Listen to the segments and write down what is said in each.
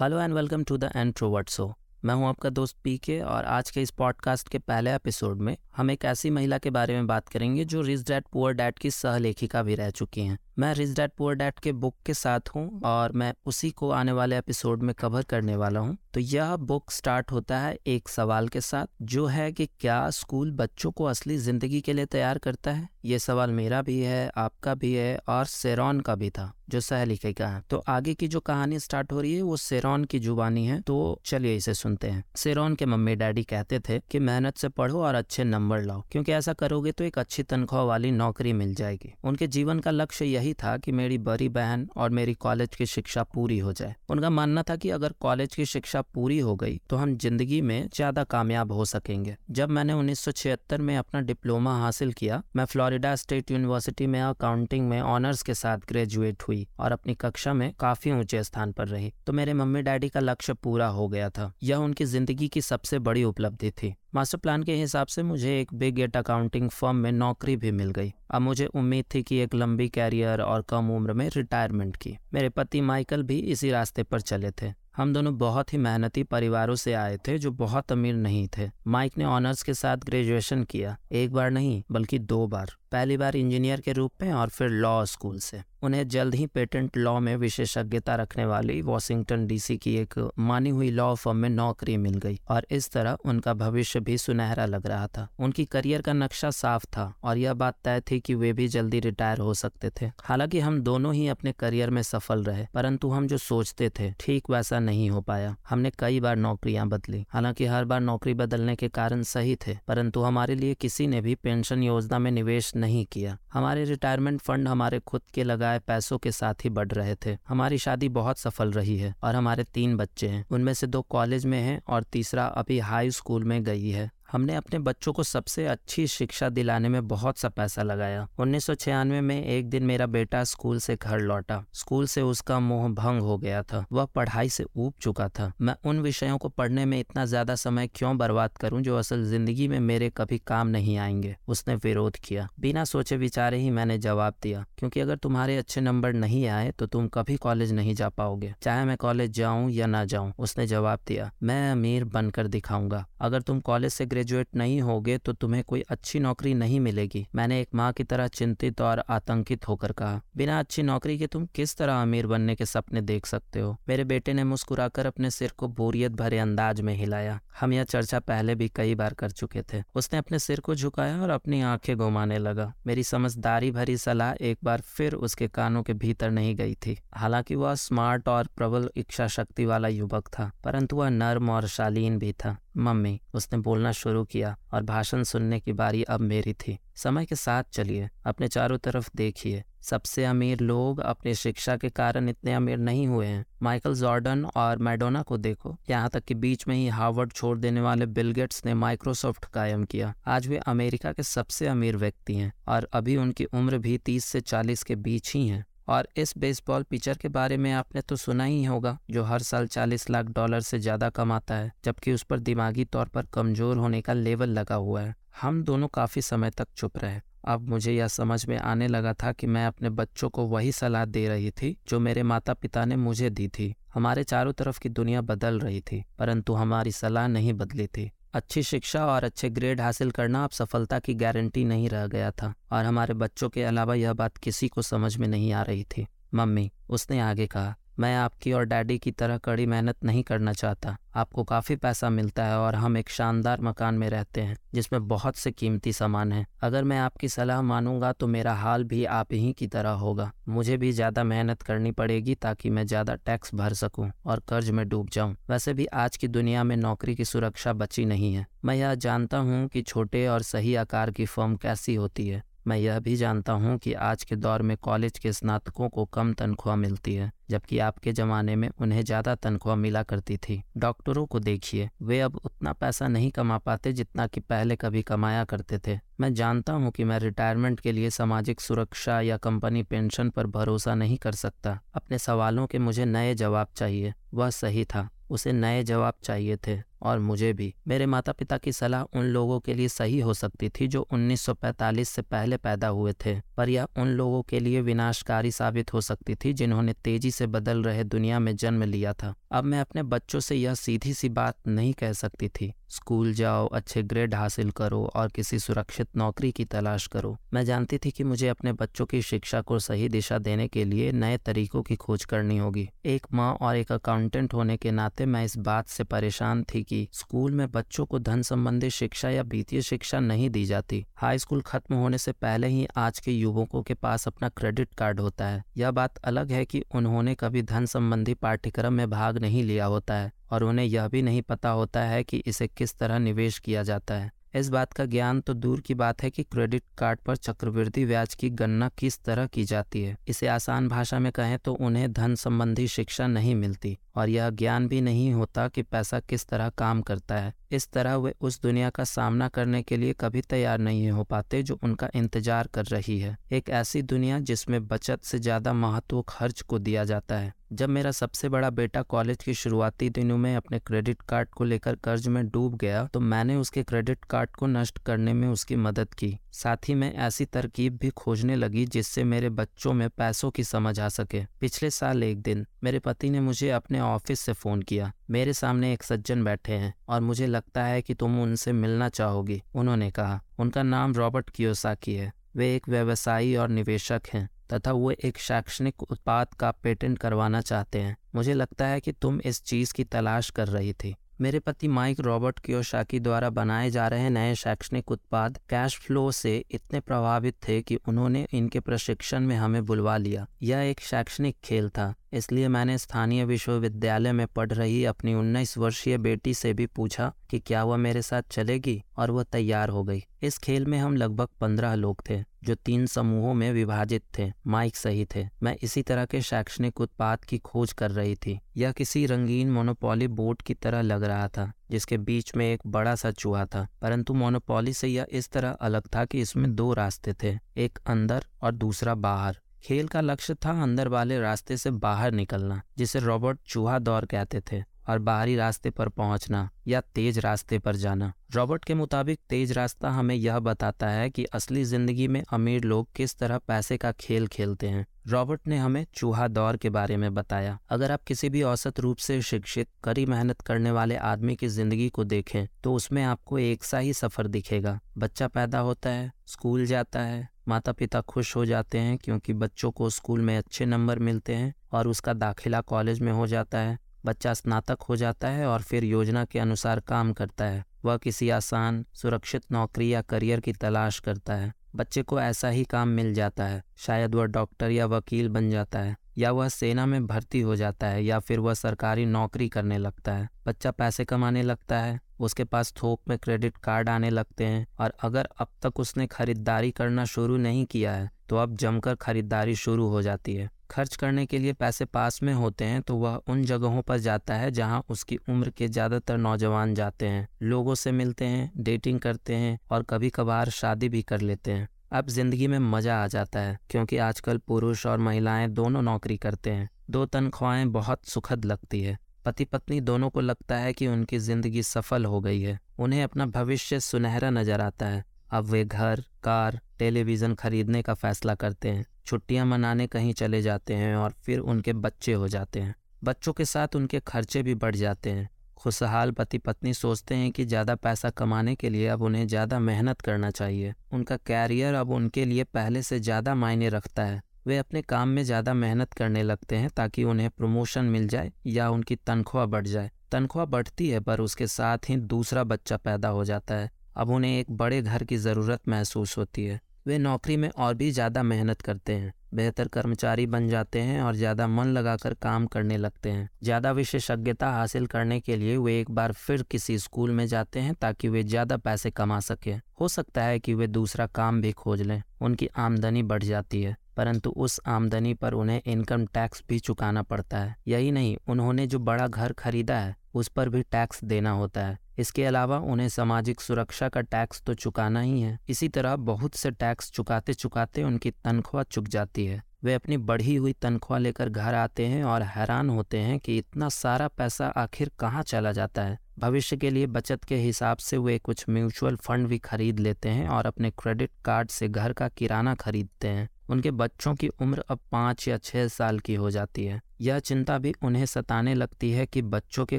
Hello and welcome to the introvert show. मैं हूँ आपका दोस्त पी के और आज के इस पॉडकास्ट के पहले एपिसोड में हम एक ऐसी महिला के बारे में बात करेंगे जो रिच डैड पुअर डैड की सहलेखिका भी रह चुकी हैं। मैं रिच डैड पुअर डैड के बुक के साथ हूँ और मैं उसी को आने वाले एपिसोड में कवर करने वाला हूँ। तो यह बुक स्टार्ट होता है एक सवाल के साथ, जो है कि क्या स्कूल बच्चों को असली ज़िंदगी के लिए तैयार करता है? ये सवाल मेरा भी है, आपका भी है और सेरॉन का भी था, जो सह लिखेगा है। तो आगे की जो कहानी स्टार्ट हो रही है, वो सेरॉन की जुबानी है। तो चलिए इसे सुनते हैं। सेरॉन के मम्मी डैडी कहते थे कि मेहनत से पढ़ो और अच्छे नंबर लाओ, क्योंकि ऐसा करोगे तो एक अच्छी तनख्वाह वाली नौकरी मिल जाएगी। उनके जीवन का लक्ष्य यही था कि मेरी बड़ी बहन और मेरी कॉलेज की शिक्षा पूरी हो जाए। उनका मानना था कि अगर कॉलेज की शिक्षा पूरी हो गई तो हम ज़िंदगी में ज़्यादा कामयाब हो सकेंगे। जब मैंने उन्नीस सौ छिहत्तर में अपना डिप्लोमा हासिल किया, मैं फ्लोरिडा स्टेट यूनिवर्सिटी में अकाउंटिंग में ऑनर्स के साथ ग्रेजुएट हुई और अपनी कक्षा में काफ़ी ऊँचे स्थान पर रही। तो मेरे मम्मी डैडी का लक्ष्य पूरा हो गया था। यह उनकी ज़िंदगी की सबसे बड़ी उपलब्धि थी। मास्टर प्लान के हिसाब से मुझे एक बिग एट अकाउंटिंग फर्म में नौकरी भी मिल गई। अब मुझे उम्मीद थी कि एक लंबी कैरियर और कम उम्र में रिटायरमेंट की। मेरे पति माइकल भी इसी रास्ते पर चले थे। हम दोनों बहुत ही मेहनती परिवारों से आए थे जो बहुत अमीर नहीं थे। माइक ने ऑनर्स के साथ ग्रेजुएशन किया। एक बार नहीं, बल्कि दो बार। पहली बार इंजीनियर के रूप में और फिर लॉ स्कूल से। उन्हें जल्द ही पेटेंट लॉ में विशेषज्ञता रखने वाली वॉशिंगटन डीसी की एक मानी हुई लॉ फर्म में नौकरी मिल गई और इस तरह उनका भविष्य भी सुनहरा लग रहा था। उनकी करियर का नक्शा साफ़ था और यह बात तय थी कि वे भी जल्दी रिटायर हो सकते थे। हालाँकि हम दोनों ही अपने करियर में सफल रहे, परंतु हम जो सोचते थे, ठीक वैसा नहीं हो पाया। हमने कई बार नौकरियाँ बदली। हालाँकि हर बार नौकरी बदलने के कारण सही थे, परंतु हमारे लिए किसी ने भी पेंशन योजना में निवेश नहीं किया। हमारे रिटायरमेंट फंड हमारे खुद के लगाए पैसों के साथ ही बढ़ रहे थे। हमारी शादी बहुत सफल रही है और हमारे तीन बच्चे हैं। उनमें से दो कॉलेज में हैं और तीसरा अभी हाई स्कूल में गई है। हमने अपने बच्चों को सबसे अच्छी शिक्षा दिलाने में बहुत सा पैसा लगाया। उन्नीस सौ छियानवे में एक दिन मेरा बेटा स्कूल से घर लौटा। स्कूल से उसका मोह भंग हो गया था। वह पढ़ाई से ऊब चुका था। मैं उन विषयों को पढ़ने में इतना ज़्यादा समय क्यों बर्बाद करूँ जो असल ज़िंदगी में मेरे कभी काम नहीं आएँगे? उसने विरोध किया। बिना सोचे विचारे ही मैंने जवाब दिया, क्योंकि अगर तुम्हारे अच्छे नंबर नहीं आए तो तुम कभी कॉलेज नहीं जा पाओगे। चाहे मैं कॉलेज जाऊँ या ना जाऊँ, उसने जवाब दिया। मैं अमीर बनकर दिखाऊँगा। अगर तुम कॉलेज से ग्रेजुएट नहीं होगे तो तुम्हें कोई अच्छी नौकरी नहीं मिलेगी। मैंने एक माँ की तरह चिंतित और आतंकित होकर कहा, बिना अच्छी नौकरी के तुम किस तरह अमीर बनने के सपने देख सकते हो? मेरे बेटे ने मुस्कुराकर अपने सिर को बोरियत भरे अंदाज में हिलाया। हम यह चर्चा पहले भी कई बार कर चुके थे। उसने अपने सिर को झुकाया और अपनी आँखें घुमाने लगा। मेरी समझदारी भरी सलाह एक बार फिर उसके कानों के भीतर नहीं गई थी। हालाँकि वह स्मार्ट और प्रबल इच्छा शक्ति वाला युवक था, परंतु वह नर्म और शालीन भी था। मम्मी, उसने बोलना शुरू किया और भाषण सुनने की बारी अब मेरी थी। समय के साथ चलिए, अपने चारों तरफ़ देखिए। सबसे अमीर लोग अपनी शिक्षा के कारण इतने अमीर नहीं हुए हैं। माइकल जॉर्डन और मैडोना को देखो। यहाँ तक कि बीच में ही हार्वर्ड छोड़ देने वाले बिल गेट्स ने माइक्रोसॉफ्ट कायम किया। आज वे अमेरिका के सबसे अमीर व्यक्ति हैं और अभी उनकी उम्र भी तीस से चालीस के बीच ही है। और इस बेसबॉल पिचर के बारे में आपने तो सुना ही होगा, जो हर साल 40 लाख डॉलर से ज़्यादा कमाता है, जबकि उस पर दिमागी तौर पर कमज़ोर होने का लेवल लगा हुआ है। हम दोनों काफ़ी समय तक चुप रहे। अब मुझे यह समझ में आने लगा था कि मैं अपने बच्चों को वही सलाह दे रही थी, जो मेरे माता पिता ने मुझे दी थी। हमारे चारों तरफ़ की दुनिया बदल रही थी, परंतु हमारी सलाह नहीं बदली थी। अच्छी शिक्षा और अच्छे ग्रेड हासिल करना अब सफलता की गारंटी नहीं रह गया था और हमारे बच्चों के अलावा यह बात किसी को समझ में नहीं आ रही थी। मम्मी, उसने आगे कहा मैं आपकी और डैडी की तरह कड़ी मेहनत नहीं करना चाहता। आपको काफ़ी पैसा मिलता है और हम एक शानदार मकान में रहते हैं, जिसमें बहुत से कीमती सामान हैं। अगर मैं आपकी सलाह मानूँगा तो मेरा हाल भी आप ही की तरह होगा। मुझे भी ज़्यादा मेहनत करनी पड़ेगी ताकि मैं ज़्यादा टैक्स भर सकूँ और कर्ज में डूब जाऊँ। वैसे भी आज की दुनिया में नौकरी की सुरक्षा बची नहीं है। मैं यह जानता हूँ कि छोटे और सही आकार की फर्म कैसी होती है। मैं यह भी जानता हूँ कि आज के दौर में कॉलेज के स्नातकों को कम तनख्वाह मिलती है। जबकि आपके जमाने में उन्हें ज़्यादा तनख्वाह मिला करती थी। डॉक्टरों को देखिए, वे अब उतना पैसा नहीं कमा पाते जितना कि पहले कभी कमाया करते थे। मैं जानता हूँ कि मैं रिटायरमेंट के लिए सामाजिक सुरक्षा या कंपनी पेंशन पर भरोसा नहीं कर सकता। अपने सवालों के मुझे नए जवाब चाहिए। वह सही था। उसे नए जवाब चाहिए थे, और मुझे भी। मेरे माता पिता की सलाह उन लोगों के लिए सही हो सकती थी जो 1945 से पहले पैदा हुए थे, पर यह उन लोगों के लिए विनाशकारी साबित हो सकती थी जिन्होंने तेज़ी से बदल रहे दुनिया में जन्म लिया था। अब मैं अपने बच्चों से यह सीधी सी बात नहीं कह सकती थी। स्कूल जाओ, अच्छे ग्रेड हासिल करो और किसी सुरक्षित नौकरी की तलाश करो। मैं जानती थी कि मुझे अपने बच्चों की शिक्षा को सही दिशा देने के लिए नए तरीकों की खोज करनी होगी। एक माँ और एक अकाउंटेंट होने के नाते मैं इस बात से परेशान थी कि स्कूल में बच्चों को धन संबंधी शिक्षा या वित्तीय शिक्षा नहीं दी जाती। हाई स्कूल खत्म होने से पहले ही आज के युवकों के पास अपना क्रेडिट कार्ड होता है। यह बात अलग है कि उन्होंने कभी धन संबंधी पाठ्यक्रम में भाग नहीं लिया होता है और उन्हें यह भी नहीं पता होता है कि इसे किस तरह निवेश किया जाता है। इस बात का ज्ञान तो दूर की बात है कि क्रेडिट कार्ड पर चक्रवृद्धि ब्याज की गणना किस तरह की जाती है। इसे आसान भाषा में कहें तो उन्हें धन संबंधी शिक्षा नहीं मिलती और यह ज्ञान भी नहीं होता कि पैसा किस तरह काम करता है। इस तरह वे उस दुनिया का सामना करने के लिए कभी तैयार नहीं हो पाते जो उनका इंतज़ार कर रही है। एक ऐसी दुनिया जिसमें बचत से ज़्यादा महत्व खर्च को दिया जाता है। जब मेरा सबसे बड़ा बेटा कॉलेज की शुरुआती दिनों में अपने क्रेडिट कार्ड को लेकर कर्ज में डूब गया तो मैंने उसके क्रेडिट कार्ड को नष्ट करने में उसकी मदद की। साथ ही मैं ऐसी तरकीब भी खोजने लगी जिससे मेरे बच्चों में पैसों की समझ आ सके। पिछले साल एक दिन मेरे पति ने मुझे अपने ऑफ़िस से फ़ोन किया। मेरे सामने एक सज्जन बैठे हैं और मुझे लगता है कि तुम उनसे मिलना चाहोगी, उन्होंने कहा। उनका नाम रॉबर्ट कियोसाकी है। वे एक व्यवसायी और निवेशक हैं, तथा वो एक शैक्षणिक उत्पाद का पेटेंट करवाना चाहते हैं। मुझे लगता है कि तुम इस चीज़ की तलाश कर रही थी। मेरे पति माइक रॉबर्ट कियोशाकी द्वारा बनाए जा रहे नए शैक्षणिक उत्पाद कैश फ्लो से इतने प्रभावित थे कि उन्होंने इनके प्रशिक्षण में हमें बुलवा लिया। यह एक शैक्षणिक खेल था, इसलिए मैंने स्थानीय विश्वविद्यालय में पढ़ रही अपनी 19 वर्षीय बेटी से भी पूछा कि क्या वह मेरे साथ चलेगी और वह तैयार हो गई। इस खेल में हम लगभग पंद्रह लोग थे। जो तीन समूहों में विभाजित थे, माइक सही थे। मैं इसी तरह के शैक्षणिक उत्पाद की खोज कर रही थी। यह किसी रंगीन मोनोपोली बोर्ड की तरह लग रहा था, जिसके बीच में एक बड़ा सा चूहा था। परंतु मोनोपोली से यह इस तरह अलग था कि इसमें दो रास्ते थे, एक अंदर और दूसरा बाहर। खेल का लक्ष्य था अंदर वाले रास्ते से बाहर निकलना, जिसे रॉबर्ट चूहा दौर कहते थे। और बाहरी रास्ते पर पहुँचना या तेज रास्ते पर जाना। रॉबर्ट के मुताबिक, तेज रास्ता हमें यह बताता है कि असली ज़िंदगी में अमीर लोग किस तरह पैसे का खेल खेलते हैं। रॉबर्ट ने हमें चूहा दौर के बारे में बताया। अगर आप किसी भी औसत रूप से शिक्षित, कड़ी मेहनत करने वाले आदमी की ज़िंदगी को देखें तो उसमें आपको एक सा ही सफ़र दिखेगा। बच्चा पैदा होता है, स्कूल जाता है माता पिता खुश हो जाते हैं क्योंकि बच्चों को स्कूल में अच्छे नंबर मिलते हैं और उसका दाखिला कॉलेज में हो जाता है। बच्चा स्नातक हो जाता है और फिर योजना के अनुसार काम करता है। वह किसी आसान, सुरक्षित नौकरी या करियर की तलाश करता है। बच्चे को ऐसा ही काम मिल जाता है। शायद वह डॉक्टर या वकील बन जाता है, या वह सेना में भर्ती हो जाता है, या फिर वह सरकारी नौकरी करने लगता है। बच्चा पैसे कमाने लगता है, उसके पास थोक में क्रेडिट कार्ड आने लगते हैं, और अगर अब तक उसने खरीदारी करना शुरू नहीं किया है तो अब जमकर खरीदारी शुरू हो जाती है। खर्च करने के लिए पैसे पास में होते हैं तो वह उन जगहों पर जाता है जहाँ उसकी उम्र के ज़्यादातर नौजवान जाते हैं। लोगों से मिलते हैं, डेटिंग करते हैं और कभी कभार शादी भी कर लेते हैं। अब ज़िंदगी में मज़ा आ जाता है, क्योंकि आजकल पुरुष और महिलाएँ दोनों नौकरी करते हैं। दो तनख्वाहें बहुत सुखद लगती है। पति पत्नी दोनों को लगता है कि उनकी ज़िंदगी सफल हो गई है। उन्हें अपना भविष्य सुनहरा नज़र आता है। अब वे घर, कार टेलीविज़न खरीदने का फैसला करते हैं। छुट्टियाँ मनाने कहीं चले जाते हैं और फिर उनके बच्चे हो जाते हैं। बच्चों के साथ उनके खर्चे भी बढ़ जाते हैं। खुशहाल पति पत्नी सोचते हैं कि ज़्यादा पैसा कमाने के लिए अब उन्हें ज़्यादा मेहनत करना चाहिए। उनका कैरियर अब उनके लिए पहले से ज़्यादा मायने रखता है। वे अपने काम में ज़्यादा मेहनत करने लगते हैं ताकि उन्हें प्रमोशन मिल जाए या उनकी तनख्वाह बढ़ जाए। तनख्वाह बढ़ती है पर उसके साथ ही दूसरा बच्चा पैदा हो जाता है। अब उन्हें एक बड़े घर की ज़रूरत महसूस होती है। वे नौकरी में और भी ज़्यादा मेहनत करते हैं, बेहतर कर्मचारी बन जाते हैं और ज़्यादा मन लगाकर काम करने लगते हैं। ज़्यादा विशेषज्ञता हासिल करने के लिए वे एक बार फिर किसी स्कूल में जाते हैं ताकि वे ज़्यादा पैसे कमा सकें। हो सकता है कि वे दूसरा काम भी खोज लें, उनकी आमदनी बढ़ जाती है, परंतु उस आमदनी पर उन्हें इनकम टैक्स भी चुकाना पड़ता है। यही नहीं, उन्होंने जो बड़ा घर खरीदा है, उस पर भी टैक्स देना होता है। इसके अलावा उन्हें सामाजिक सुरक्षा का टैक्स तो चुकाना ही है। इसी तरह बहुत से टैक्स चुकाते चुकाते उनकी तनख्वाह चुक जाती है। वे अपनी बढ़ी हुई तनख्वाह लेकर घर आते हैं और हैरान होते हैं कि इतना सारा पैसा आखिर कहाँ चला जाता है। भविष्य के लिए बचत के हिसाब से वे कुछ म्यूचुअल फंड भी खरीद लेते हैं और अपने क्रेडिट कार्ड से घर का किराना खरीदते हैं। उनके बच्चों की उम्र अब पाँच या छः साल की हो जाती है। यह चिंता भी उन्हें सताने लगती है कि बच्चों के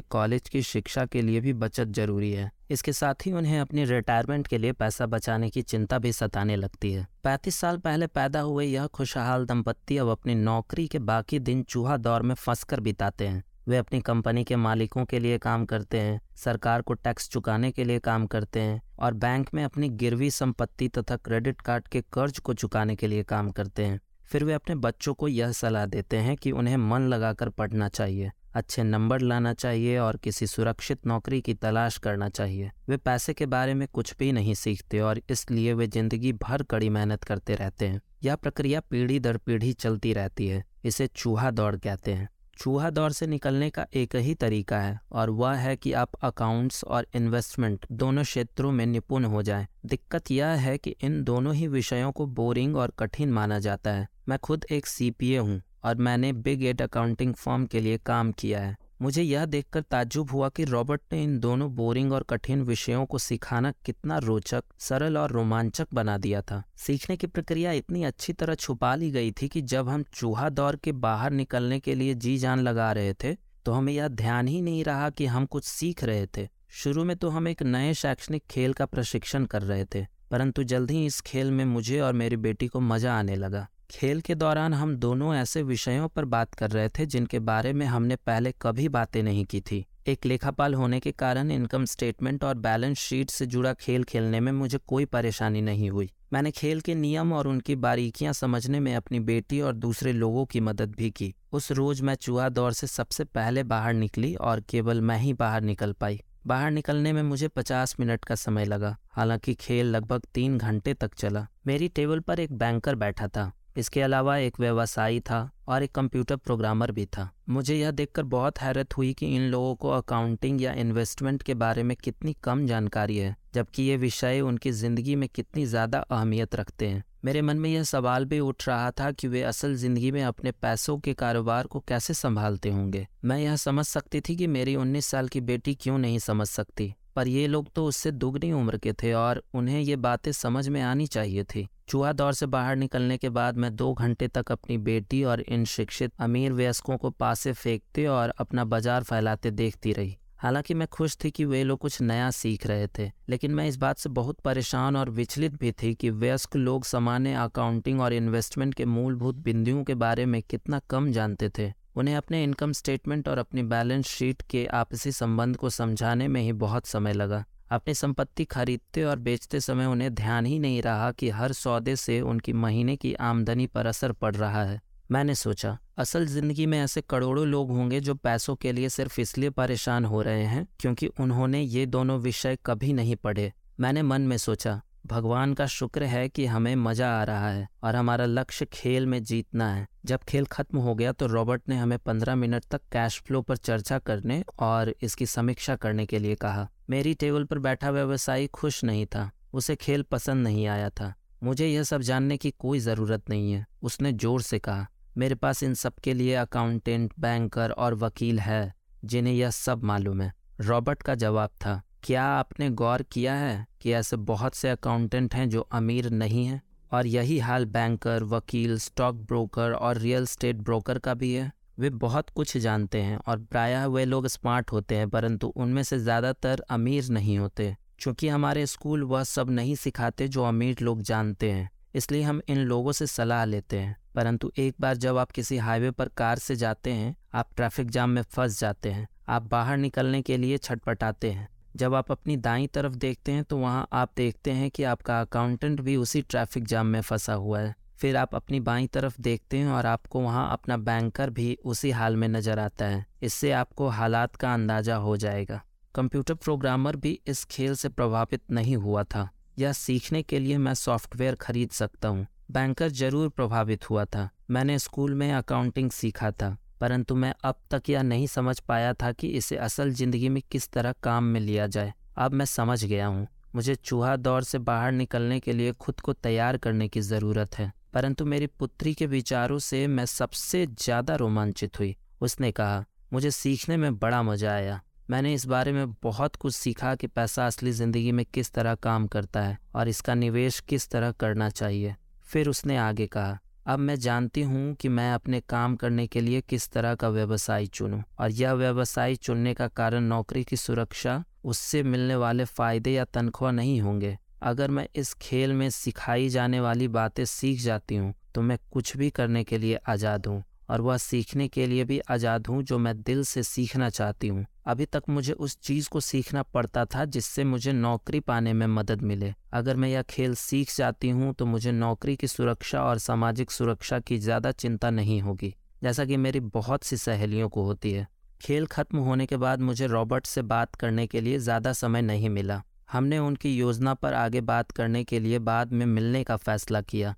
कॉलेज की शिक्षा के लिए भी बचत ज़रूरी है। इसके साथ ही उन्हें अपनी रिटायरमेंट के लिए पैसा बचाने की चिंता भी सताने लगती है। पैंतीस साल पहले पैदा हुए यह खुशहाल दंपत्ति अब अपनी नौकरी के बाकी दिन चूहा दौर में फंस बिताते हैं। वे अपनी कंपनी के मालिकों के लिए काम करते हैं, सरकार को टैक्स चुकाने के लिए काम करते हैं और बैंक में अपनी गिरवी संपत्ति तथा क्रेडिट कार्ड के कर्ज को चुकाने के लिए काम करते हैं। फिर वे अपने बच्चों को यह सलाह देते हैं कि उन्हें मन लगाकर पढ़ना चाहिए, अच्छे नंबर लाना चाहिए और किसी सुरक्षित नौकरी की तलाश करना चाहिए। वे पैसे के बारे में कुछ भी नहीं सीखते और इसलिए वे ज़िंदगी भर कड़ी मेहनत करते रहते हैं। यह प्रक्रिया पीढ़ी दर पीढ़ी चलती रहती है, इसे चूहा दौड़ कहते हैं। चूहा दौर से निकलने का एक ही तरीका है, और वह है कि आप अकाउंट्स और इन्वेस्टमेंट दोनों क्षेत्रों में निपुण हो जाएँ। दिक्कत यह है कि इन दोनों ही विषयों को बोरिंग और कठिन माना जाता है मैं खुद एक सी हूँ, और मैंने बिग एट अकाउंटिंग फॉर्म के लिए काम किया है मुझे यह देखकर ताज्जुब हुआ कि रॉबर्ट ने इन दोनों बोरिंग और कठिन विषयों को सिखाना कितना रोचक, सरल और रोमांचक बना दिया था। सीखने की प्रक्रिया इतनी अच्छी तरह छुपा ली गई थी कि जब हम चूहा दौर के बाहर निकलने के लिए जी जान लगा रहे थे तो हमें यह ध्यान ही नहीं रहा कि हम कुछ सीख रहे थे। शुरू में तो हम एक नए शैक्षणिक खेल का प्रशिक्षण कर रहे थे, परंतु जल्द ही इस खेल में मुझे और मेरी बेटी को मज़ा आने लगा। खेल के दौरान हम दोनों ऐसे विषयों पर बात कर रहे थे जिनके बारे में हमने पहले कभी बातें नहीं की थी। एक लेखापाल होने के कारण इनकम स्टेटमेंट और बैलेंस शीट से जुड़ा खेल खेलने में मुझे कोई परेशानी नहीं हुई। मैंने खेल के नियम और उनकी बारीकियाँ समझने में अपनी बेटी और दूसरे लोगों की मदद भी की। उस रोज मैं चूहा दौर से सबसे पहले बाहर निकली और केवल मैं ही बाहर निकल पाई। बाहर निकलने में मुझे पचास मिनट का समय लगा। हालाँकि खेल लगभग तीन घंटे तक चला। मेरी टेबल पर एक बैंकर बैठा था। इसके अलावा एक व्यवसायी था और एक कंप्यूटर प्रोग्रामर भी था। मुझे यह देखकर बहुत हैरत हुई कि इन लोगों को अकाउंटिंग या इन्वेस्टमेंट के बारे में कितनी कम जानकारी है, जबकि ये विषय उनकी ज़िंदगी में कितनी ज़्यादा अहमियत रखते हैं। मेरे मन में यह सवाल भी उठ रहा था कि वे असल ज़िंदगी में अपने पैसों के कारोबार को कैसे संभालते होंगे। मैं यह समझ सकती थी कि मेरी 19 साल की बेटी क्यों नहीं समझ सकती। पर ये लोग तो उससे दुगनी उम्र के थे और उन्हें ये बातें समझ में आनी चाहिए थी। चूहा दौर से बाहर निकलने के बाद मैं दो घंटे तक अपनी बेटी और इन शिक्षित अमीर वयस्कों को पासे फेंकते और अपना बाज़ार फैलाते देखती रही। हालाँकि मैं खुश थी कि वे लोग कुछ नया सीख रहे थे, लेकिन मैं इस बात से बहुत परेशान और विचलित भी थी कि वयस्क लोग सामान्य अकाउंटिंग और इन्वेस्टमेंट के मूलभूत बिंदुओं के बारे में कितना कम जानते थे। उन्हें अपने इनकम स्टेटमेंट और अपनी बैलेंस शीट के आपसी संबंध को समझाने में ही बहुत समय लगा। अपनी संपत्ति खरीदते और बेचते समय उन्हें ध्यान ही नहीं रहा कि हर सौदे से उनकी महीने की आमदनी पर असर पड़ रहा है। मैंने सोचा, असल ज़िंदगी में ऐसे करोड़ों लोग होंगे जो पैसों के लिए सिर्फ़ इसलिए परेशान हो रहे हैं क्योंकि उन्होंने ये दोनों विषय कभी नहीं पढ़े। मैंने मन में सोचा भगवान का शुक्र है कि हमें मज़ा आ रहा है और हमारा लक्ष्य खेल में जीतना है। जब खेल खत्म हो गया तो रॉबर्ट ने हमें पंद्रह मिनट तक कैश फ्लो पर चर्चा करने और इसकी समीक्षा करने के लिए कहा। मेरी टेबल पर बैठा व्यवसायी खुश नहीं था। उसे खेल पसंद नहीं आया था। मुझे यह सब जानने की कोई ज़रूरत नहीं है, उसने ज़ोर से कहा। मेरे पास इन सब के लिए अकाउंटेंट बैंकर और वकील है, जिन्हें यह सब मालूम है। रॉबर्ट का जवाब था क्या आपने गौर किया है कि ऐसे बहुत से अकाउंटेंट हैं जो अमीर नहीं हैं? और यही हाल बैंकर वकील स्टॉक ब्रोकर और रियल स्टेट ब्रोकर का भी है। वे बहुत कुछ जानते हैं और प्रायः वे लोग स्मार्ट होते हैं, परंतु उनमें से ज़्यादातर अमीर नहीं होते। क्योंकि हमारे स्कूल वह सब नहीं सिखाते जो अमीर लोग जानते हैं, इसलिए हम इन लोगों से सलाह लेते हैं। परंतु एक बार जब आप किसी हाईवे पर कार से जाते हैं, आप ट्रैफ़िक जाम में फंस जाते हैं। आप बाहर निकलने के लिए छटपटाते हैं। जब आप अपनी दाई तरफ़ देखते हैं तो वहाँ आप देखते हैं कि आपका अकाउंटेंट भी उसी ट्रैफ़िक जाम में फंसा हुआ है। फिर आप अपनी बाई तरफ़ देखते हैं और आपको वहाँ अपना बैंकर भी उसी हाल में नज़र आता है। इससे आपको हालात का अंदाज़ा हो जाएगा। कंप्यूटर प्रोग्रामर भी इस खेल से प्रभावित नहीं हुआ था। यह सीखने के लिए मैं सॉफ्टवेयर खरीद सकता हूँ। बैंकर ज़रूर प्रभावित हुआ था। मैंने स्कूल में अकाउंटिंग सीखा था। परंतु मैं अब तक यह नहीं समझ पाया था कि इसे असल ज़िंदगी में किस तरह काम में लिया जाए। अब मैं समझ गया हूँ। मुझे चूहा दौर से बाहर निकलने के लिए खुद को तैयार करने की ज़रूरत है। परंतु मेरी पुत्री के विचारों से मैं सबसे ज़्यादा रोमांचित हुई। उसने कहा, मुझे सीखने में बड़ा मज़ा आया। मैंने इस बारे में बहुत कुछ सीखा कि पैसा असली ज़िंदगी में किस तरह काम करता है और इसका निवेश किस तरह करना चाहिए। फिर उसने आगे कहा अब मैं जानती हूँ कि मैं अपने काम करने के लिए किस तरह का व्यवसाय चुनूं और यह व्यवसाय चुनने का कारण नौकरी की सुरक्षा, उससे मिलने वाले फ़ायदे या तनख्वाह नहीं होंगे। अगर मैं इस खेल में सिखाई जाने वाली बातें सीख जाती हूँ तो मैं कुछ भी करने के लिए आज़ाद हूँ। और वह सीखने के लिए भी आज़ाद हूँ जो मैं दिल से सीखना चाहती हूँ। अभी तक मुझे उस चीज़ को सीखना पड़ता था जिससे मुझे नौकरी पाने में मदद मिले। अगर मैं यह खेल सीख जाती हूँ तो मुझे नौकरी की सुरक्षा और सामाजिक सुरक्षा की ज़्यादा चिंता नहीं होगी, जैसा कि मेरी बहुत सी सहेलियों को होती है। खेल खत्म होने के बाद मुझे रॉबर्ट से बात करने के लिए ज़्यादा समय नहीं मिला। हमने उनकी योजना पर आगे बात करने के लिए बाद में मिलने का फैसला किया।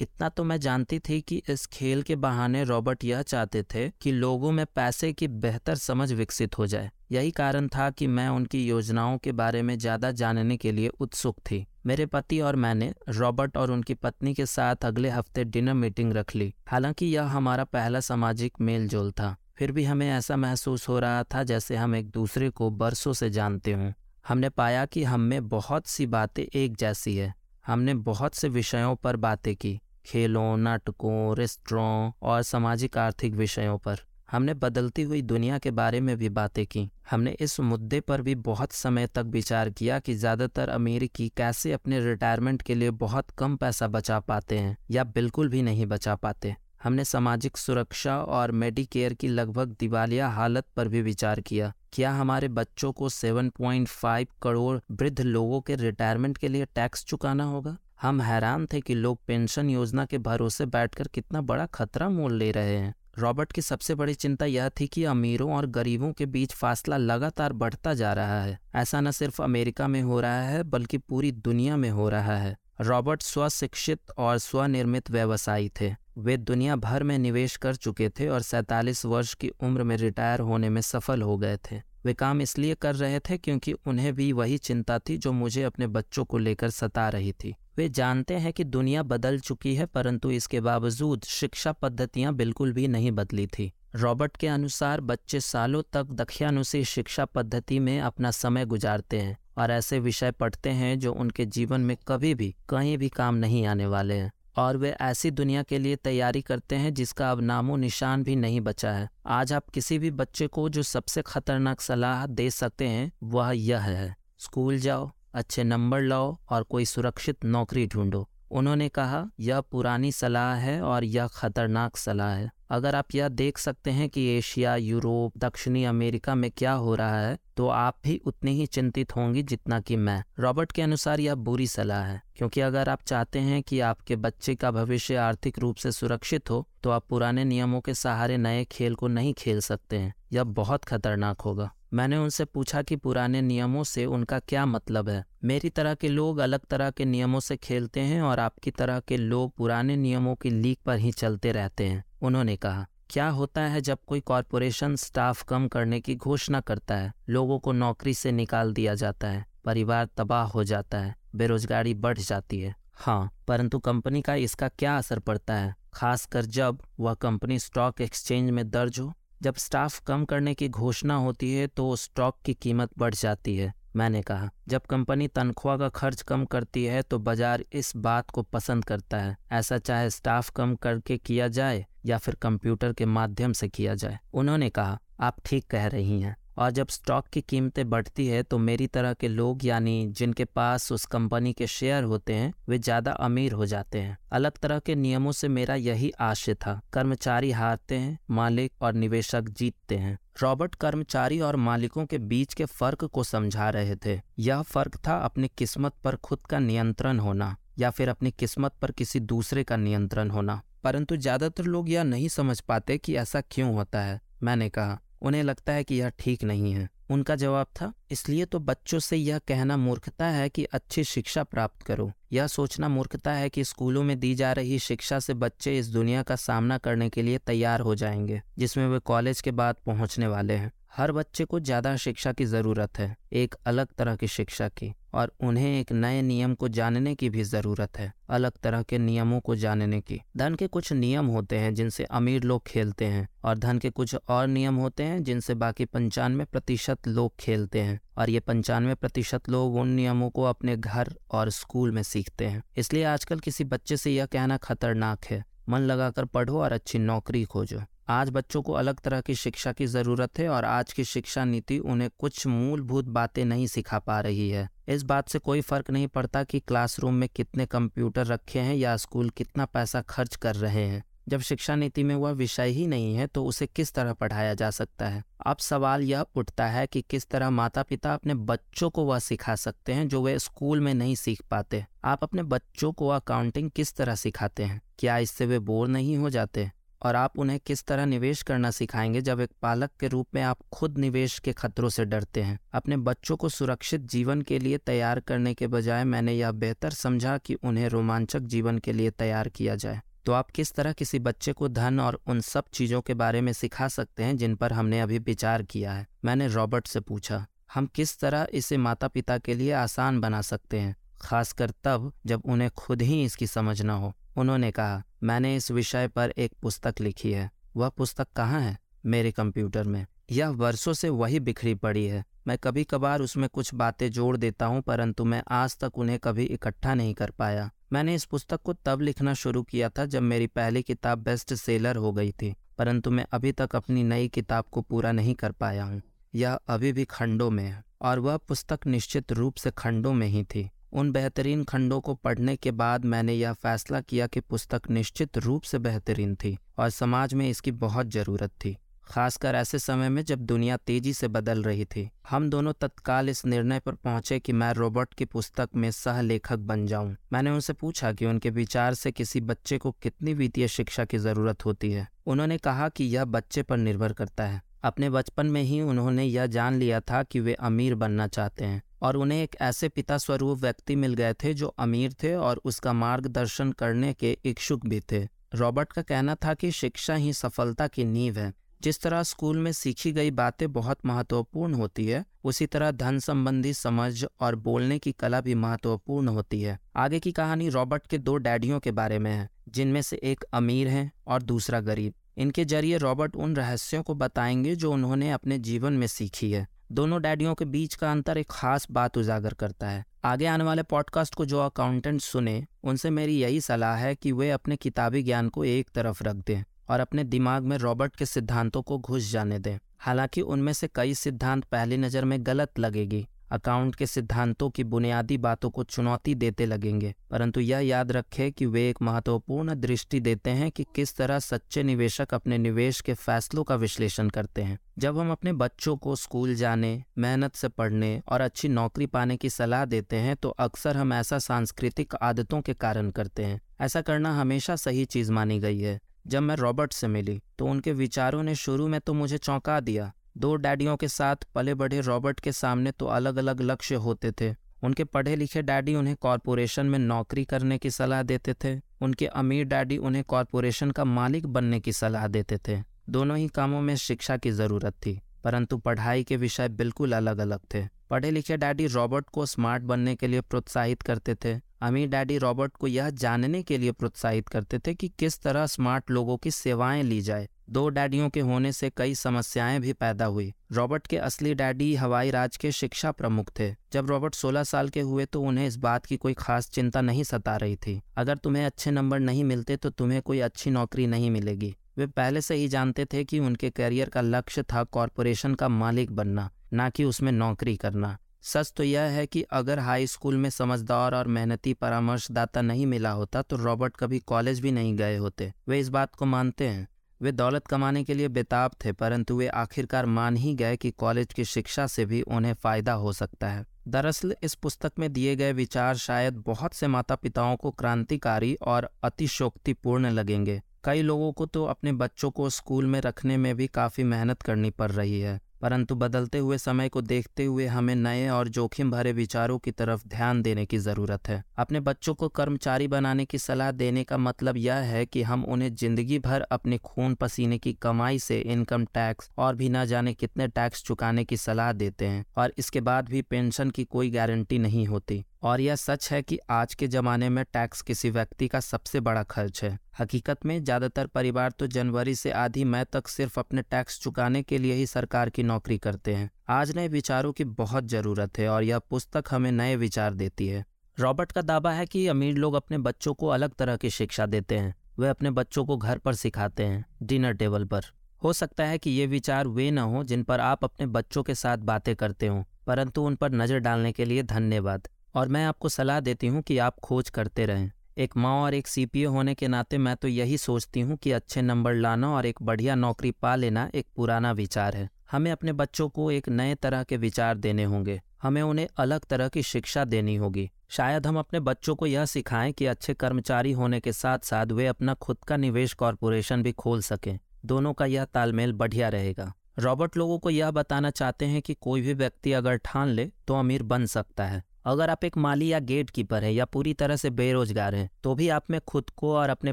इतना तो मैं जानती थी कि इस खेल के बहाने रॉबर्ट यह चाहते थे कि लोगों में पैसे की बेहतर समझ विकसित हो जाए। यही कारण था कि मैं उनकी योजनाओं के बारे में ज़्यादा जानने के लिए उत्सुक थी। मेरे पति और मैंने, रॉबर्ट और उनकी पत्नी के साथ अगले हफ़्ते डिनर मीटिंग रख ली। हालाँकि यह हमारा पहला सामाजिक मेल जोल था। फिर भी हमें ऐसा महसूस हो रहा था जैसे हम एक दूसरे को बरसों से जानते हों। हमने पाया कि हम में बहुत सी बातें एक जैसी है। हमने बहुत से विषयों पर बातें की। खेलों, नाटकों रेस्टोरों और सामाजिक आर्थिक विषयों पर। हमने बदलती हुई दुनिया के बारे में भी बातें की। हमने इस मुद्दे पर भी बहुत समय तक विचार किया कि ज़्यादातर अमेरिकी कैसे अपने रिटायरमेंट के लिए बहुत कम पैसा बचा पाते हैं या बिल्कुल भी नहीं बचा पाते। हमने सामाजिक सुरक्षा और मेडिकेयर की लगभग दिवालिया हालत पर भी विचार किया। क्या हमारे बच्चों को 7.5 करोड़ वृद्ध लोगों के रिटायरमेंट के लिए टैक्स चुकाना होगा? हम हैरान थे कि लोग पेंशन योजना के भरोसे बैठकर कितना बड़ा खतरा मोल ले रहे हैं। रॉबर्ट की सबसे बड़ी चिंता यह थी कि अमीरों और गरीबों के बीच फासला लगातार बढ़ता जा रहा है। ऐसा न सिर्फ़ अमेरिका में हो रहा है, बल्कि पूरी दुनिया में हो रहा है। रॉबर्ट स्वशिक्षित और स्वनिर्मित व्यवसायी थे। वे दुनिया भर में निवेश कर चुके थे और सैतालीस वर्ष की उम्र में रिटायर होने में सफल हो गए थे। वे काम इसलिए कर रहे थे क्योंकि उन्हें भी वही चिंता थी जो मुझे अपने बच्चों को लेकर सता रही थी। वे जानते हैं कि दुनिया बदल चुकी है, परंतु इसके बावजूद शिक्षा पद्धतियाँ बिल्कुल भी नहीं बदली थी। रॉबर्ट के अनुसार बच्चे सालों तक दक्षिणानुसी शिक्षा पद्धति में अपना समय गुजारते हैं और ऐसे विषय पढ़ते हैं जो उनके जीवन में कभी भी, कहीं भी काम नहीं आने वाले हैं। और वे ऐसी दुनिया के लिए तैयारी करते हैं जिसका अब नामो निशान भी नहीं बचा है। आज आप किसी भी बच्चे को जो सबसे खतरनाक सलाह दे सकते हैं, वह यह है, स्कूल जाओ अच्छे नंबर लाओ और कोई सुरक्षित नौकरी ढूंढो। उन्होंने कहा, यह पुरानी सलाह है और यह खतरनाक सलाह है। अगर आप यह देख सकते हैं कि एशिया, यूरोप, दक्षिणी अमेरिका में क्या हो रहा है तो आप भी उतनी ही चिंतित होंगी जितना कि मैं। रॉबर्ट के अनुसार यह बुरी सलाह है, क्योंकि अगर आप चाहते हैं कि आपके बच्चे का भविष्य आर्थिक रूप से सुरक्षित हो तो आप पुराने नियमों के सहारे नए खेल को नहीं खेल सकते हैं। यह बहुत खतरनाक होगा। मैंने उनसे पूछा कि पुराने नियमों से उनका क्या मतलब है। मेरी तरह के लोग अलग तरह के नियमों से खेलते हैं और आपकी तरह के लोग पुराने नियमों की लीक पर ही चलते रहते हैं, उन्होंने कहा। क्या होता है जब कोई कॉरपोरेशन स्टाफ कम करने की घोषणा करता है? लोगों को नौकरी से निकाल दिया जाता है, परिवार तबाह हो जाता है, बेरोजगारी बढ़ जाती है। हाँ परंतु कंपनी का इसका क्या असर पड़ता है? खासकर जब वह कंपनी स्टॉक एक्सचेंज में दर्ज हो। जब स्टाफ कम करने की घोषणा होती है तो स्टॉक की कीमत बढ़ जाती है, मैंने कहा। जब कंपनी तनख्वाह का खर्च कम करती है तो बाज़ार इस बात को पसंद करता है, ऐसा चाहे स्टाफ कम करके किया जाए या फिर कंप्यूटर के माध्यम से किया जाए। उन्होंने कहा, आप ठीक कह रही हैं। और जब स्टॉक की कीमतें बढ़ती है तो मेरी तरह के लोग, यानी जिनके पास उस कंपनी के शेयर होते हैं, वे ज़्यादा अमीर हो जाते हैं। अलग तरह के नियमों से मेरा यही आशय था। कर्मचारी हारते हैं, मालिक और निवेशक जीतते हैं। रॉबर्ट कर्मचारी और मालिकों के बीच के फ़र्क को समझा रहे थे। यह फ़र्क था अपनी किस्मत पर खुद का नियंत्रण होना, या फिर अपनी किस्मत पर किसी दूसरे का नियंत्रण होना। परंतु ज़्यादातर लोग यह नहीं समझ पाते कि ऐसा क्यों होता है, मैंने कहा। उन्हें लगता है कि यह ठीक नहीं है। उनका जवाब था, इसलिए तो बच्चों से यह कहना मूर्खता है कि अच्छी शिक्षा प्राप्त करो। यह सोचना मूर्खता है कि स्कूलों में दी जा रही शिक्षा से बच्चे इस दुनिया का सामना करने के लिए तैयार हो जाएँगे, जिसमें वे कॉलेज के बाद पहुँचने वाले हैं। हर बच्चे को ज़्यादा शिक्षा की ज़रूरत है, एक अलग तरह की शिक्षा की, और उन्हें एक नए नियम को जानने की भी ज़रूरत है, अलग तरह के नियमों को जानने की। धन के कुछ नियम होते हैं जिनसे अमीर लोग खेलते हैं, और धन के कुछ और नियम होते हैं जिनसे बाकी पंचानवे प्रतिशत लोग खेलते हैं, और ये पंचानवे प्रतिशत लोग उन नियमों को अपने घर और स्कूल में सीखते हैं। इसलिए आजकल किसी बच्चे से यह कहना खतरनाक है, मन लगाकर पढ़ो और अच्छी नौकरी खोजो। आज बच्चों को अलग तरह की शिक्षा की ज़रूरत है और आज की शिक्षा नीति उन्हें कुछ मूलभूत बातें नहीं सिखा पा रही है। इस बात से कोई फ़र्क नहीं पड़ता कि क्लासरूम में कितने कंप्यूटर रखे हैं या स्कूल कितना पैसा खर्च कर रहे हैं। जब शिक्षा नीति में वह विषय ही नहीं है तो उसे किस तरह पढ़ाया जा सकता है? अब सवाल यह उठता है कि किस तरह माता पिता अपने बच्चों को वह सिखा सकते हैं जो वे स्कूल में नहीं सीख पाते? आप अपने बच्चों को अकाउंटिंग किस तरह सिखाते हैं? क्या इससे वे बोर नहीं हो जाते? और आप उन्हें किस तरह निवेश करना सिखाएँगे जब एक पालक के रूप में आप खुद निवेश के खतरों से डरते हैं? अपने बच्चों को सुरक्षित जीवन के लिए तैयार करने के बजाय मैंने यह बेहतर समझा कि उन्हें रोमांचक जीवन के लिए तैयार किया जाए। तो आप किस तरह किसी बच्चे को धन और उन सब चीज़ों के बारे में सिखा सकते हैं जिन पर हमने अभी विचार किया है? मैंने रॉबर्ट से पूछा, हम किस तरह इसे माता पिता के लिए आसान बना सकते हैं, खासकर तब जब उन्हें खुद ही इसकी समझ न हो? उन्होंने कहा, मैंने इस विषय पर एक पुस्तक लिखी है। वह पुस्तक कहाँ है? मेरे कंप्यूटर में। यह वर्षों से वही बिखरी पड़ी है। मैं कभी कभार उसमें कुछ बातें जोड़ देता हूँ, परंतु मैं आज तक उन्हें कभी इकट्ठा नहीं कर पाया। मैंने इस पुस्तक को तब लिखना शुरू किया था, जब मेरी पहली किताब बेस्ट सेलर हो गई थी, परंतु मैं अभी तक अपनी नई किताब को पूरा नहीं कर पाया हूँ। यह अभी भी खंडों में है, और वह पुस्तक निश्चित रूप से खंडों में ही थी। उन बेहतरीन खंडों को पढ़ने के बाद मैंने यह फैसला किया कि पुस्तक निश्चित रूप से बेहतरीन थी और समाज में इसकी बहुत ज़रूरत थी। खासकर ऐसे समय में जब दुनिया तेज़ी से बदल रही थी, हम दोनों तत्काल इस निर्णय पर पहुँचे कि मैं रोबोट की पुस्तक में सह लेखक बन जाऊँ। मैंने उनसे पूछा कि उनके विचार से किसी बच्चे को कितनी वित्तीय शिक्षा की ज़रूरत होती है। उन्होंने कहा कि यह बच्चे पर निर्भर करता है। अपने बचपन में ही उन्होंने यह जान लिया था कि वे अमीर बनना चाहते हैं। और उन्हें एक ऐसे पिता स्वरूप व्यक्ति मिल गए थे जो अमीर थे और उसका मार्गदर्शन करने के इच्छुक भी थे। रॉबर्ट का कहना था कि शिक्षा ही सफलता की नींव है। जिस तरह स्कूल में सीखी गई बातें बहुत महत्वपूर्ण होती है, उसी तरह धन संबंधी समझ और बोलने की कला भी महत्वपूर्ण होती है। आगे की कहानी रॉबर्ट के दो डैडियों के बारे में है, जिनमें से एक अमीर है और दूसरा गरीब। इनके ज़रिए रॉबर्ट उन रहस्यों को बताएँगे जो उन्होंने अपने जीवन में सीखी है। दोनों डैडियों के बीच का अंतर एक खास बात उजागर करता है। आगे आने वाले पॉडकास्ट को जो अकाउंटेंट सुने, उनसे मेरी यही सलाह है कि वे अपने किताबी ज्ञान को एक तरफ़ रख दें और अपने दिमाग में रॉबर्ट के सिद्धांतों को घुस जाने दें। हालाँकि उनमें से कई सिद्धांत पहली नज़र में गलत लगेगी। अकाउंट के सिद्धांतों की बुनियादी बातों को चुनौती देते लगेंगे। परंतु यह याद रखें कि वे एक महत्वपूर्ण दृष्टि देते हैं कि किस तरह सच्चे निवेशक अपने निवेश के फैसलों का विश्लेषण करते हैं। जब हम अपने बच्चों को स्कूल जाने, मेहनत से पढ़ने और अच्छी नौकरी पाने की सलाह देते हैं तो अक्सर हम ऐसा सांस्कृतिक आदतों के कारण करते हैं। ऐसा करना हमेशा सही चीज़ मानी गई है। जब मैं रॉबर्ट से मिली तो उनके विचारों ने शुरू में तो मुझे चौंका दिया दो डैडियों के साथ पले बढ़े रॉबर्ट के सामने तो अलग अलग लक्ष्य होते थे। उनके पढ़े लिखे डैडी उन्हें कॉरपोरेशन में नौकरी करने की सलाह देते थे। उनके अमीर डैडी उन्हें कॉरपोरेशन का मालिक बनने की सलाह देते थे। दोनों ही कामों में शिक्षा की ज़रूरत थी, परंतु पढ़ाई के विषय बिल्कुल अलग अलग थे। पढ़े लिखे डैडी रॉबर्ट को स्मार्ट बनने के लिए प्रोत्साहित करते थे। अमीर डैडी रॉबर्ट को यह जानने के लिए प्रोत्साहित करते थे कि किस तरह स्मार्ट लोगों की सेवाएँ ली जाए। दो डैडियों के होने से कई समस्याएँ भी पैदा हुई। रॉबर्ट के असली डैडी हवाई राज के शिक्षा प्रमुख थे। जब रॉबर्ट 16 साल के हुए तो उन्हें इस बात की कोई खास चिंता नहीं सता रही थी। अगर तुम्हें अच्छे नंबर नहीं मिलते तो तुम्हें कोई अच्छी नौकरी नहीं मिलेगी। वे पहले से ही जानते थे कि उनके करियर का लक्ष्य था कॉरपोरेशन का मालिक बनना, न कि उसमें नौकरी करना। सच तो यह है कि अगर हाई स्कूल में समझदार और मेहनती परामर्शदाता नहीं मिला होता तो रॉबर्ट कभी कॉलेज भी नहीं गए होते। वे इस बात को मानते हैं। वे दौलत कमाने के लिए बेताब थे, परंतु वे आखिरकार मान ही गए कि कॉलेज की शिक्षा से भी उन्हें फ़ायदा हो सकता है। दरअसल, इस पुस्तक में दिए गए विचार शायद बहुत से माता पिताओं को क्रांतिकारी और अतिशोक्तिपूर्ण लगेंगे। कई लोगों को तो अपने बच्चों को स्कूल में रखने में भी काफ़ी मेहनत करनी पड़ रही है। परंतु बदलते हुए समय को देखते हुए हमें नए और जोखिम भरे विचारों की तरफ़ ध्यान देने की ज़रूरत है। अपने बच्चों को कर्मचारी बनाने की सलाह देने का मतलब यह है कि हम उन्हें ज़िंदगी भर अपने खून पसीने की कमाई से इनकम टैक्स और भी न जाने कितने टैक्स चुकाने की सलाह देते हैं और इसके बाद भी पेंशन की कोई गारंटी नहीं होती। और यह सच है कि आज के ज़माने में टैक्स किसी व्यक्ति का सबसे बड़ा खर्च है। हकीकत में, ज़्यादातर परिवार तो जनवरी से आधी मई तक सिर्फ़ अपने टैक्स चुकाने के लिए ही सरकार की नौकरी करते हैं। आज नए विचारों की बहुत ज़रूरत है और यह पुस्तक हमें नए विचार देती है। रॉबर्ट का दावा है कि अमीर लोग अपने बच्चों को अलग तरह की शिक्षा देते हैं। वे अपने बच्चों को घर पर सिखाते हैं, डिनर टेबल पर। हो सकता है कि ये विचार वे न हो जिन पर आप अपने बच्चों के साथ बातें करते हो, परंतु उन पर नज़र डालने के लिए धन्यवाद। और मैं आपको सलाह देती हूँ कि आप खोज करते रहें। एक माँ और एक सीपीए होने के नाते मैं तो यही सोचती हूँ कि अच्छे नंबर लाना और एक बढ़िया नौकरी पा लेना एक पुराना विचार है। हमें अपने बच्चों को एक नए तरह के विचार देने होंगे। हमें उन्हें अलग तरह की शिक्षा देनी होगी। शायद हम अपने बच्चों को यह सिखाएँ कि अच्छे कर्मचारी होने के साथ साथ वे अपना खुद का निवेश कॉरपोरेशन भी खोल सकें। दोनों का यह तालमेल बढ़िया रहेगा। रॉबर्ट लोगों को यह बताना चाहते हैं कि कोई भी व्यक्ति अगर ठान ले तो अमीर बन सकता है। अगर आप एक माली या गेट कीपर हैं या पूरी तरह से बेरोजगार हैं तो भी आप में खुद को और अपने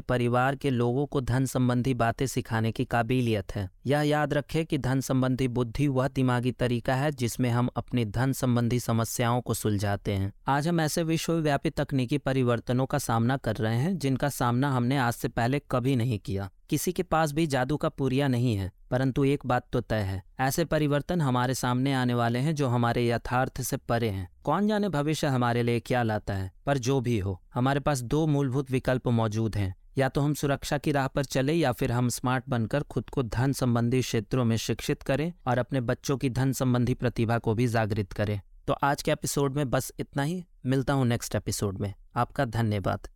परिवार के लोगों को धन संबंधी बातें सिखाने की काबिलियत है। यह याद रखें कि धन संबंधी बुद्धि वह दिमागी तरीका है जिसमें हम अपनी धन संबंधी समस्याओं को सुलझाते हैं। आज हम ऐसे विश्वव्यापी तकनीकी परिवर्तनों का सामना कर रहे हैं जिनका सामना हमने आज से पहले कभी नहीं किया। किसी के पास भी जादू का पुरिया नहीं है, परंतु एक बात तो तय है, ऐसे परिवर्तन हमारे सामने आने वाले हैं जो हमारे यथार्थ से परे हैं। कौन जाने भविष्य हमारे लिए क्या लाता है, पर जो भी हो, हमारे पास दो मूलभूत विकल्प मौजूद हैं। या तो हम सुरक्षा की राह पर चले या फिर हम स्मार्ट बनकर खुद को धन संबंधी क्षेत्रों में शिक्षित करें और अपने बच्चों की धन संबंधी प्रतिभा को भी जागृत करें। तो आज के एपिसोड में बस इतना ही। मिलता हूँ नेक्स्ट एपिसोड में। आपका धन्यवाद।